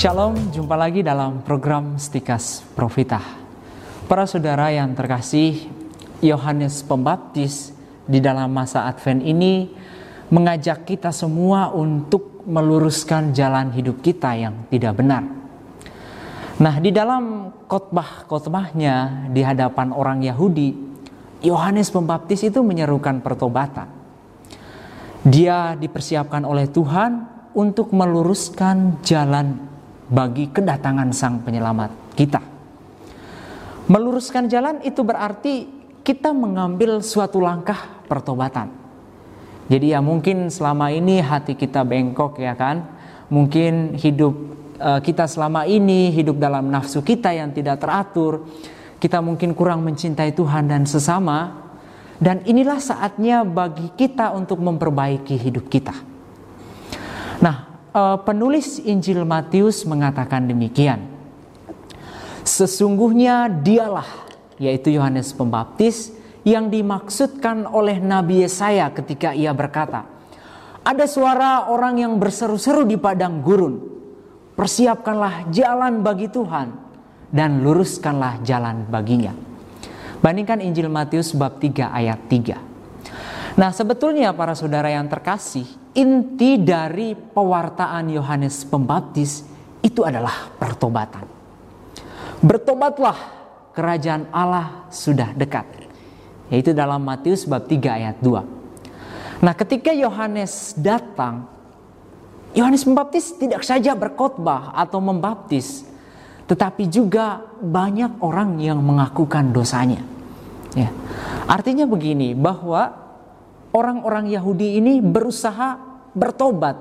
Shalom, jumpa lagi dalam program Stikas Profitah. Para saudara yang terkasih, Yohanes Pembaptis di dalam masa Advent ini mengajak kita semua untuk meluruskan jalan hidup kita yang tidak benar. Nah, di dalam khotbah-khotbahnya di hadapan orang Yahudi, Yohanes Pembaptis itu menyerukan pertobatan. Dia dipersiapkan oleh Tuhan untuk meluruskan jalan bagi kedatangan Sang Penyelamat kita. Meluruskan jalan itu berarti kita mengambil suatu langkah pertobatan. Jadi ya mungkin selama ini hati kita bengkok ya kan. Mungkin hidup uh, kita selama ini hidup dalam nafsu kita yang tidak teratur. Kita mungkin kurang mencintai Tuhan dan sesama. Dan inilah saatnya bagi kita untuk memperbaiki hidup kita. Nah, uh, penulis Injil Matius mengatakan demikian. Sesungguhnya dialah yaitu Yohanes Pembaptis yang dimaksudkan oleh Nabi Yesaya ketika ia berkata, ada suara orang yang berseru-seru di padang gurun. Persiapkanlah jalan bagi Tuhan dan luruskanlah jalan baginya. Bandingkan Injil Matius bab 3 ayat 3. Nah, sebetulnya para saudara yang terkasih, inti dari pewartaan Yohanes Pembaptis itu adalah pertobatan. Bertobatlah, kerajaan Allah sudah dekat. Yaitu dalam Matius bab 3 ayat 2. Nah, ketika Yohanes datang, Yohanes Pembaptis tidak saja berkhotbah atau membaptis, tetapi juga banyak orang yang mengakukan dosanya. Ya. Artinya begini, bahwa orang-orang Yahudi ini berusaha bertobat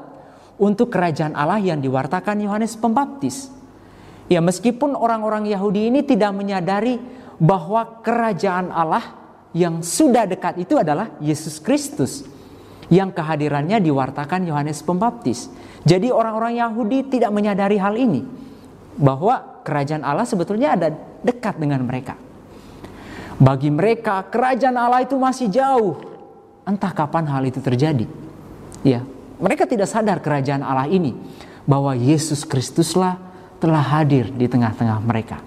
untuk kerajaan Allah yang diwartakan Yohanes Pembaptis. Ya meskipun orang-orang Yahudi ini tidak menyadari bahwa kerajaan Allah yang sudah dekat itu adalah Yesus Kristus yang kehadirannya diwartakan Yohanes Pembaptis. Jadi orang-orang Yahudi tidak menyadari hal ini bahwa kerajaan Allah sebetulnya ada dekat dengan mereka. Bagi mereka kerajaan Allah itu masih jauh, Entah kapan hal itu terjadi. Ya, mereka tidak sadar kerajaan Allah ini bahwa Yesus Kristuslah telah hadir di tengah-tengah mereka.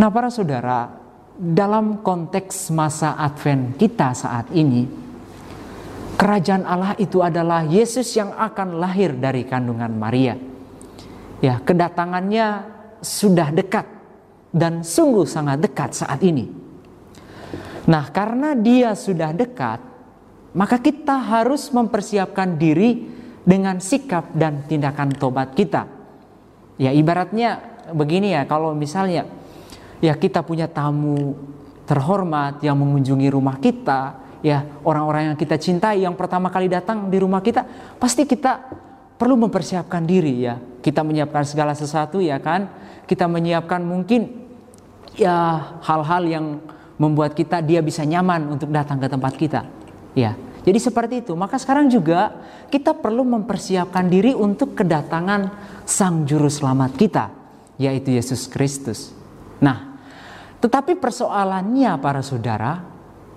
Nah, para saudara, dalam konteks masa Advent kita saat ini, kerajaan Allah itu adalah Yesus yang akan lahir dari kandungan Maria. Ya, kedatangannya sudah dekat dan sungguh sangat dekat saat ini. Nah, karena dia sudah dekat, maka kita harus mempersiapkan diri dengan sikap dan tindakan tobat kita. Ya ibaratnya begini ya, kalau misalnya ya kita punya tamu terhormat yang mengunjungi rumah kita, ya orang-orang yang kita cintai yang pertama kali datang di rumah kita, pasti kita perlu mempersiapkan diri ya. Kita menyiapkan segala sesuatu ya kan. Kita menyiapkan mungkin ya hal-hal yang membuat kita dia bisa nyaman untuk datang ke tempat kita. Ya, jadi seperti itu. Maka sekarang juga kita perlu mempersiapkan diri untuk kedatangan Sang Juru Selamat kita, yaitu Yesus Kristus. Nah, tetapi persoalannya para saudara,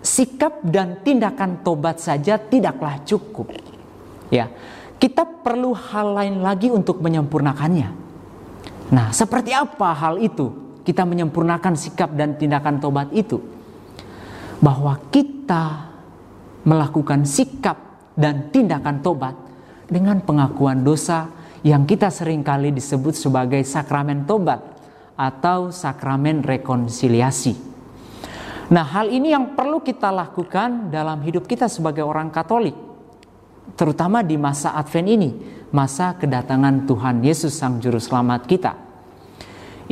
sikap dan tindakan tobat saja tidaklah cukup. Ya, kita perlu hal lain lagi untuk menyempurnakannya. Nah, seperti apa hal itu? Kita menyempurnakan sikap dan tindakan tobat itu. Bahwa kita melakukan sikap dan tindakan tobat dengan pengakuan dosa yang kita sering kali disebut sebagai sakramen tobat atau sakramen rekonsiliasi. Nah, hal ini yang perlu kita lakukan dalam hidup kita sebagai orang Katolik, terutama di masa Advent ini, masa kedatangan Tuhan Yesus Sang Juru Selamat kita.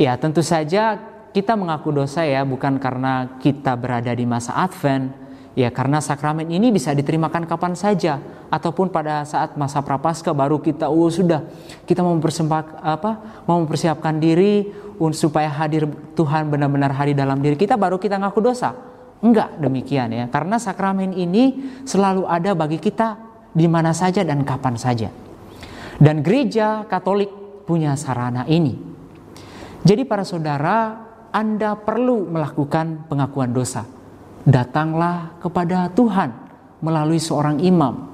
Ya, tentu saja kita mengaku dosa ya, bukan karena kita berada di masa Advent, Ya karena sakramen ini bisa diterimakan kapan saja ataupun pada saat masa prapaskah baru kita oh sudah kita mau apa mau mempersiapkan diri supaya hadir Tuhan benar-benar hadir dalam diri kita baru kita ngaku dosa. Enggak demikian ya. Karena sakramen ini selalu ada bagi kita di mana saja dan kapan saja. Dan gereja Katolik punya sarana ini. Jadi para saudara, Anda perlu melakukan pengakuan dosa datanglah kepada Tuhan melalui seorang imam.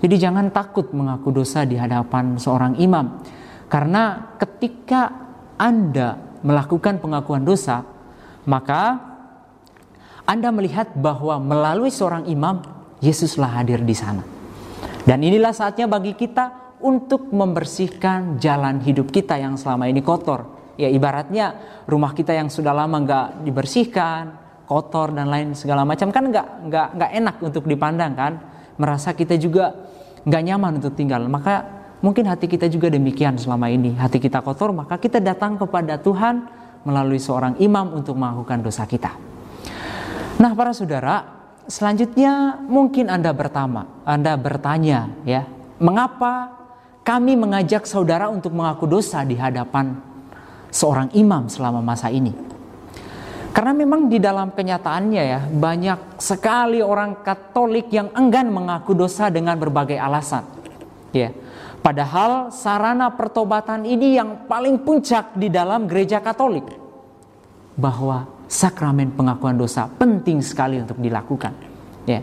Jadi jangan takut mengaku dosa di hadapan seorang imam. Karena ketika Anda melakukan pengakuan dosa, maka Anda melihat bahwa melalui seorang imam, Yesuslah hadir di sana. Dan inilah saatnya bagi kita untuk membersihkan jalan hidup kita yang selama ini kotor. Ya ibaratnya rumah kita yang sudah lama nggak dibersihkan, kotor dan lain segala macam kan nggak nggak nggak enak untuk dipandang kan. Merasa kita juga nggak nyaman untuk tinggal. Maka mungkin hati kita juga demikian selama ini. Hati kita kotor, maka kita datang kepada Tuhan melalui seorang imam untuk melakukan dosa kita. Nah, para saudara, selanjutnya mungkin Anda bertama, Anda bertanya ya, mengapa kami mengajak saudara untuk mengaku dosa di hadapan seorang imam selama masa ini? Karena memang di dalam kenyataannya ya banyak sekali orang Katolik yang enggan mengaku dosa dengan berbagai alasan. Ya. Padahal sarana pertobatan ini yang paling puncak di dalam gereja Katolik. Bahwa sakramen pengakuan dosa penting sekali untuk dilakukan. Ya.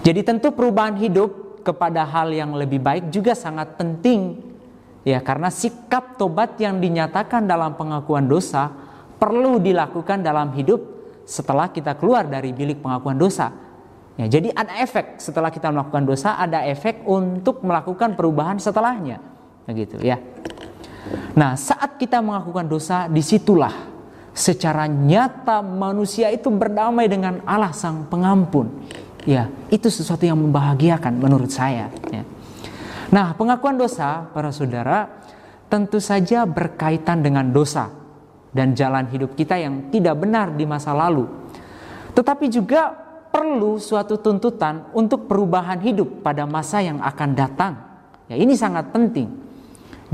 Jadi tentu perubahan hidup kepada hal yang lebih baik juga sangat penting. Ya, karena sikap tobat yang dinyatakan dalam pengakuan dosa perlu dilakukan dalam hidup setelah kita keluar dari bilik pengakuan dosa. Ya, jadi ada efek setelah kita melakukan dosa, ada efek untuk melakukan perubahan setelahnya. Begitu ya. Nah, saat kita melakukan dosa, di situlah secara nyata manusia itu berdamai dengan Allah Sang Pengampun. Ya, itu sesuatu yang membahagiakan menurut saya. Ya. Nah, pengakuan dosa, para saudara, tentu saja berkaitan dengan dosa dan jalan hidup kita yang tidak benar di masa lalu. Tetapi juga perlu suatu tuntutan untuk perubahan hidup pada masa yang akan datang. Ya, ini sangat penting.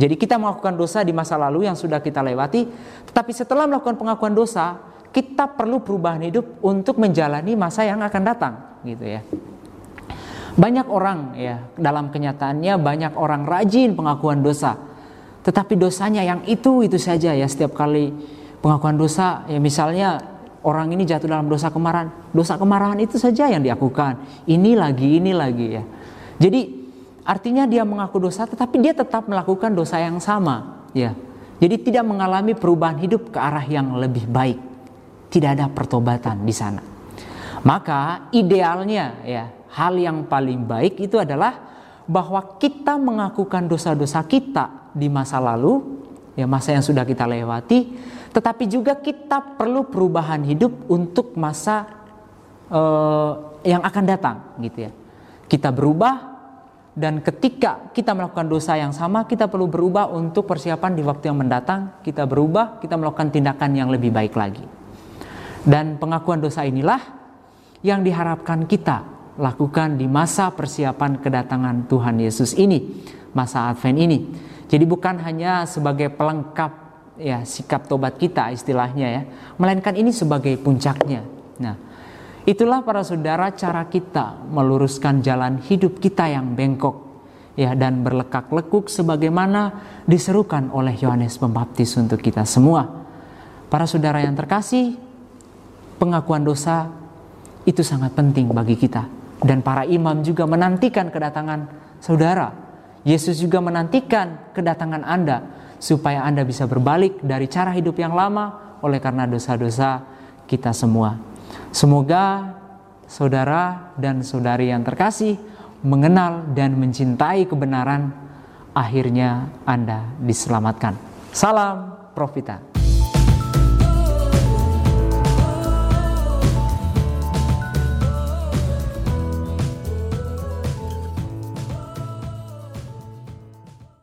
Jadi kita melakukan dosa di masa lalu yang sudah kita lewati, tetapi setelah melakukan pengakuan dosa, kita perlu perubahan hidup untuk menjalani masa yang akan datang, gitu ya. Banyak orang ya dalam kenyataannya banyak orang rajin pengakuan dosa, tetapi dosanya yang itu itu saja ya setiap kali pengakuan dosa ya misalnya orang ini jatuh dalam dosa kemarahan. Dosa kemarahan itu saja yang diakukan. Ini lagi, ini lagi ya. Jadi artinya dia mengaku dosa tetapi dia tetap melakukan dosa yang sama ya. Jadi tidak mengalami perubahan hidup ke arah yang lebih baik. Tidak ada pertobatan di sana. Maka idealnya ya, hal yang paling baik itu adalah bahwa kita mengakukan dosa-dosa kita di masa lalu, ya masa yang sudah kita lewati, tetapi juga kita perlu perubahan hidup untuk masa uh, yang akan datang, gitu ya. Kita berubah dan ketika kita melakukan dosa yang sama, kita perlu berubah untuk persiapan di waktu yang mendatang. Kita berubah, kita melakukan tindakan yang lebih baik lagi. Dan pengakuan dosa inilah yang diharapkan kita lakukan di masa persiapan kedatangan Tuhan Yesus ini, masa Advent ini. Jadi bukan hanya sebagai pelengkap ya sikap tobat kita istilahnya ya, melainkan ini sebagai puncaknya. Nah, itulah para saudara cara kita meluruskan jalan hidup kita yang bengkok ya dan berlekak-lekuk sebagaimana diserukan oleh Yohanes Pembaptis untuk kita semua. Para saudara yang terkasih, pengakuan dosa itu sangat penting bagi kita dan para imam juga menantikan kedatangan saudara. Yesus juga menantikan kedatangan Anda supaya Anda bisa berbalik dari cara hidup yang lama oleh karena dosa-dosa kita semua. Semoga saudara dan saudari yang terkasih mengenal dan mencintai kebenaran, akhirnya Anda diselamatkan. Salam Profita.